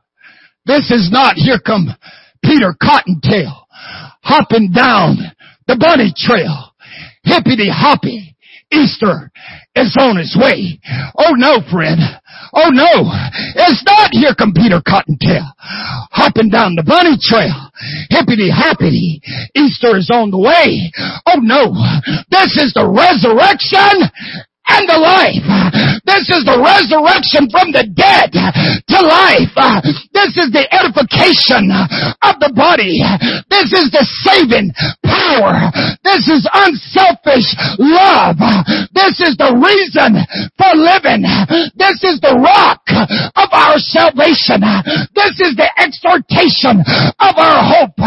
This is not, here come Peter Cottontail hopping down the bunny trail. Hippity hoppy. Easter is on its way. Oh no, friend. Oh no, it's not here come Peter Cottontail hopping down the bunny trail. Hippity hoppity, Easter is on the way. Oh no, this is the resurrection and the life. This is the resurrection from the dead to life. This is the edification of the body. This is the saving power. This is unselfish love. This is the reason for living. This is the rock of our salvation. This is the exhortation of our hope.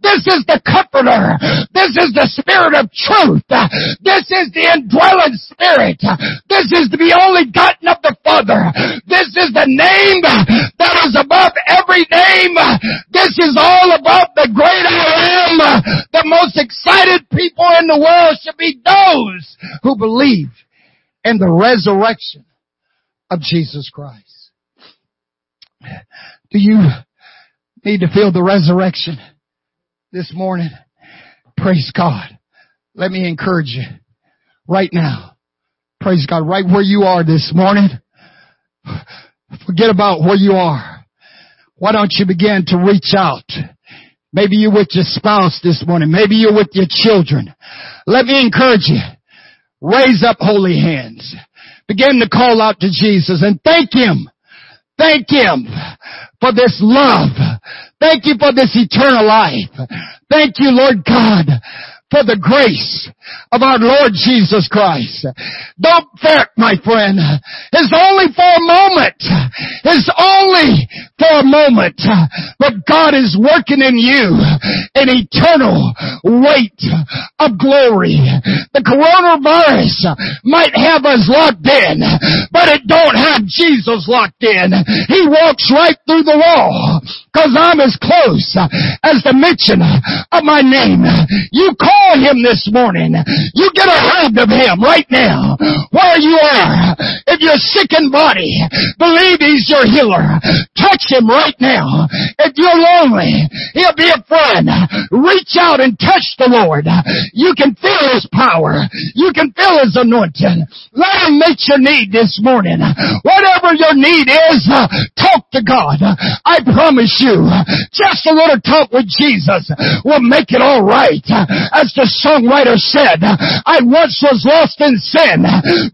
This is the comforter. This is the spirit of truth. This is the indwelling spirit. This is the only gotten of the Father. This is the name that is above every name. This is all about the great I am. The most excited people in the world should be those who believe in the resurrection of Jesus Christ. Do you need to feel the resurrection this morning? Praise God. Let me encourage you right now. Praise God. Right where you are this morning. Forget about where you are. Why don't you begin to reach out? Maybe you're with your spouse this morning. Maybe you're with your children. Let me encourage you. Raise up holy hands. Begin to call out to Jesus and thank Him. Thank Him for this love. Thank you for this eternal life. Thank you, Lord God, for the grace of our Lord Jesus Christ. Don't fret, my friend. It's only for a moment. It's only for a moment. But God is working in you an eternal weight of glory. The coronavirus might have us locked in, but it don't have Jesus locked in. He walks right through the wall. Cause I'm as close as the mention of my name. You call him this morning. You get a hold of him right now. Where you are. If you're sick in body, believe he's your healer. Touch him right now. If you're lonely, he'll be a friend. Reach out and touch the Lord. You can feel his power. You can feel his anointing. Let him meet your need this morning. Whatever your need is, uh, talk to God. I promise you, just a little talk with Jesus will make it all right. As the songwriter said, I once was lost in sin,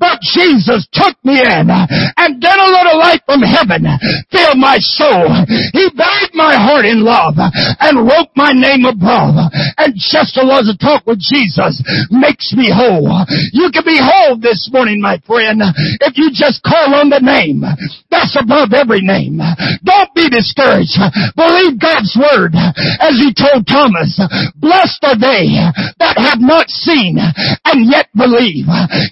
but Jesus took me in and then a little light from heaven filled my soul. He bathed my heart in love and wrote my name above. And just a little talk with Jesus makes me whole. You can be whole this morning, my friend, if you just call on the name that's above every name. Don't be discouraged. Believe believe God's word as he told Thomas, blessed are they that have not seen and yet believe.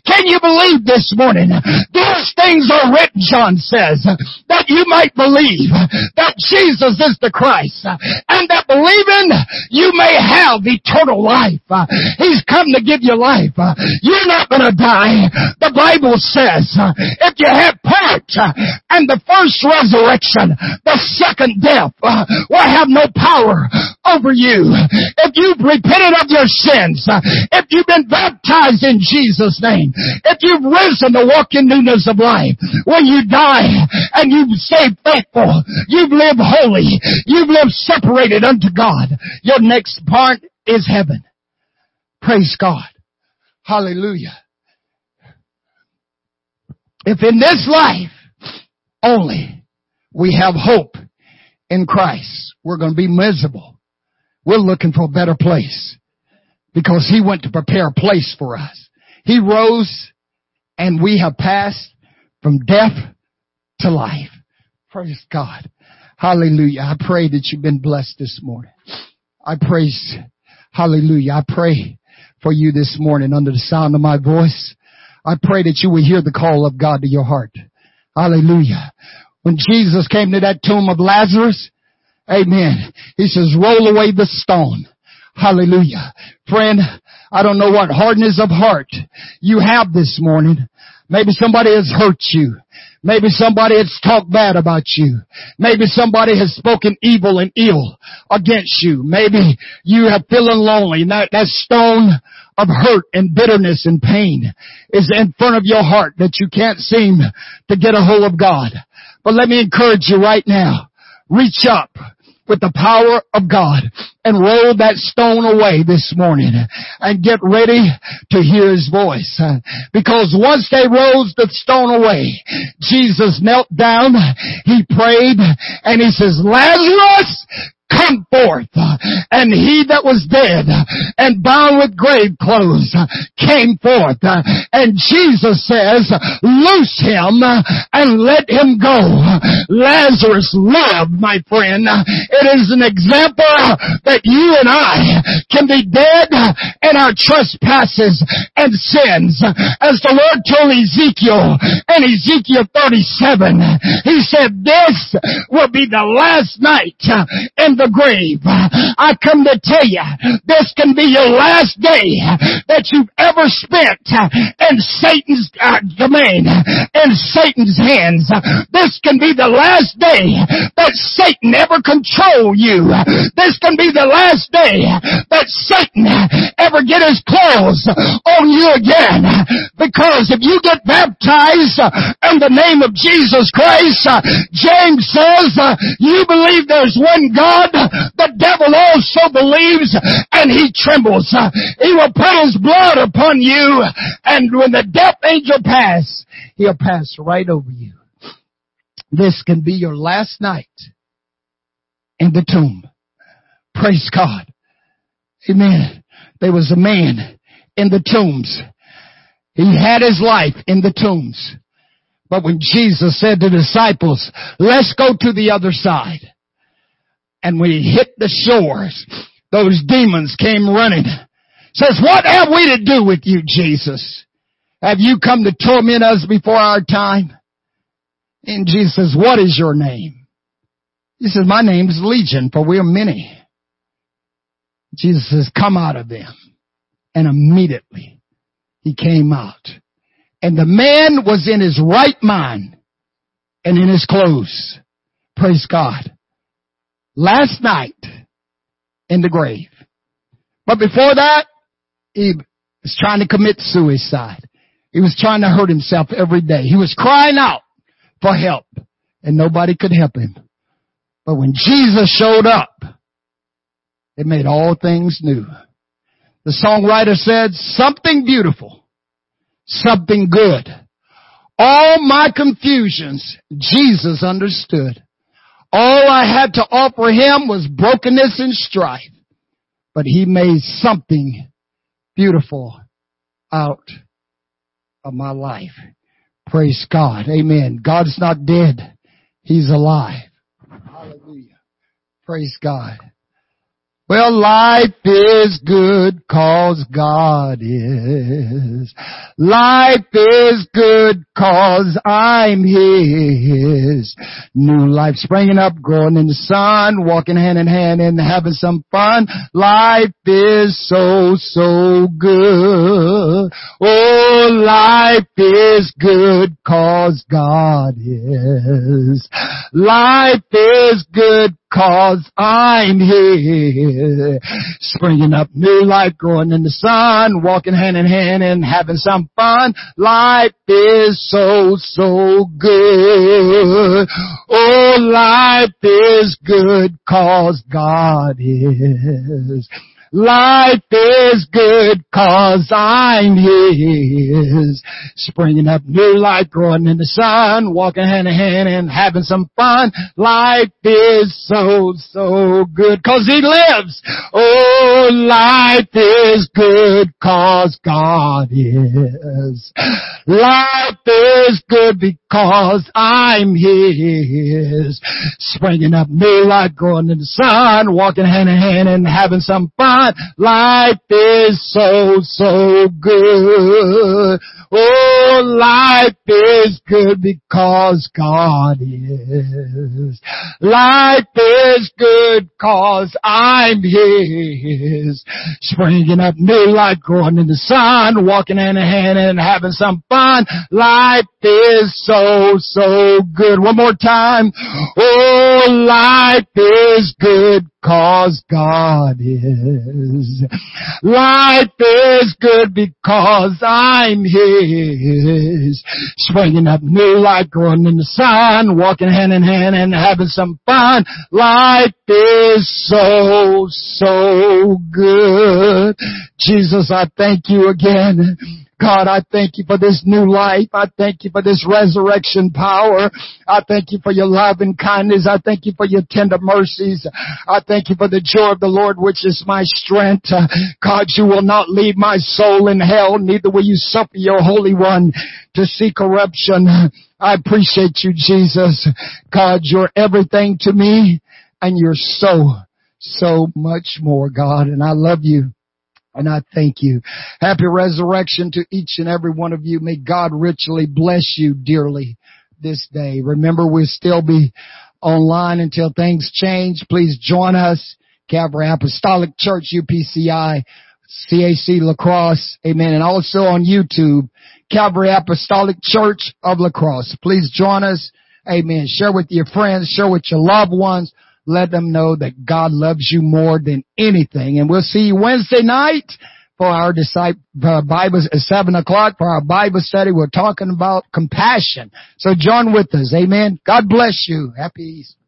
Can you believe this morning? These things are written, John says, that you might believe that Jesus is the Christ uh, and that believing you may have eternal life. Uh, he's come to give you life. Uh, you're not going to die. The Bible says if you have part and the first resurrection, the second death will have no power over you. If you've repented of your sins, if you've been baptized in Jesus' name, if you've risen to walk in newness of life, when you die and you've stayed faithful, you've lived holy, you've lived separated unto God, your next part is heaven. Praise God. Hallelujah. If in this life only we have hope in Christ, we're going to be miserable. We're looking for a better place because He went to prepare a place for us. He rose and we have passed from death to life. Praise God. Hallelujah. I pray that you've been blessed this morning. I praise, hallelujah. I pray for you this morning under the sound of my voice. I pray that you will hear the call of God to your heart. Hallelujah. When Jesus came to that tomb of Lazarus, amen, he says, roll away the stone. Hallelujah. Friend, I don't know what hardness of heart you have this morning. Maybe somebody has hurt you. Maybe somebody has talked bad about you. Maybe somebody has spoken evil and ill against you. Maybe you have feeling lonely. That, that stone of hurt and bitterness and pain is in front of your heart that you can't seem to get a hold of God. But let me encourage you right now. Reach up with the power of God and roll that stone away this morning and get ready to hear His voice. Because once they rolled the stone away, Jesus knelt down, He prayed, and He says, Lazarus, come forth. And he that was dead and bound with grave clothes came forth. And Jesus says, loose him and let him go. Lazarus lived, my friend. It is an example that you and I can be dead in our trespasses and sins. As the Lord told Ezekiel in Ezekiel 37, he said, this will be the last night in the grave. I come to tell you, this can be your last day that you've ever spent in Satan's uh, domain, in Satan's hands. This can be the last day that Satan ever control you. This can be the last day that Satan ever get his claws on you again. Because if you get baptized in the name of Jesus Christ, James says, you believe there's one God, the devil also believes and he trembles. He will put his blood upon you and when the death angel pass, he'll pass right over you. This can be your last night in the tomb. Praise God. Amen. There was a man in the tombs. He had his life in the tombs. But when Jesus said to the disciples, let's go to the other side and we hit the shores, those demons came running. Says, what have we to do with you, Jesus? Have you come to torment us before our time? And Jesus says, what is your name? He says, my name is Legion, for we are many. Jesus says, come out of them. And immediately he came out. And the man was in his right mind and in his clothes. Praise God last night in the grave. But before that, he was trying to commit suicide. He was trying to hurt himself every day. He was crying out for help and nobody could help him. But when Jesus showed up, it made all things new. The songwriter said, something beautiful, something good. All my confusions, Jesus understood. All I had to offer him was brokenness and strife. But he made something beautiful out of my life. Praise God. Amen. God's not dead. He's alive. Hallelujah. Praise God. Well, life is good cause God is. Life is good cause I'm His. New life springing up, growing in the sun, walking hand in hand and having some fun. Life is so, so good. Oh, life is good cause God is. Life is good cause I'm here. Springing up new life, growing in the sun, walking hand in hand and having some fun. Life is so, so good. Oh, life is good cause God is. Life is good cause I'm His. Springing up new life, growing in the sun, walking hand in hand and having some fun. Life is so, so good cause He lives. Oh, life is good cause God is. Life is good because I'm His. Springing up new life, growing in the sun, walking hand in hand and having some fun. Life is so, so good. Oh, life is good because God is. Life is good cause I'm His. Springing up new life, growing in the sun, walking hand in hand and having some fun. Life is so, Oh, so good. One more time. Oh, life is good cause God is. Life is good because I'm His. Springing up new life, growing in the sun, walking hand in hand and having some fun. Life is so, so good. Jesus, I thank you again God, I thank you for this new life. I thank you for this resurrection power. I thank you for your love and kindness. I thank you for your tender mercies. I thank you for the joy of the Lord, which is my strength. God, you will not leave my soul in hell, neither will you suffer your Holy One to see corruption. I appreciate you, Jesus. God, you're everything to me and you're so, so much more, God, and I love you. And I thank you. Happy resurrection to each and every one of you. May God richly bless you dearly this day. Remember, we'll still be online until things change. Please join us. Calvary Apostolic Church, UPCI, CAC La Crosse. Amen. And also on YouTube, Calvary Apostolic Church of La Crosse. Please join us. Amen. Share with your friends, share with your loved ones. Let them know that God loves you more than anything. And we'll see you Wednesday night for our disciple uh, Bible at seven o'clock for our Bible study. We're talking about compassion. So join with us. Amen. God bless you. Happy Easter.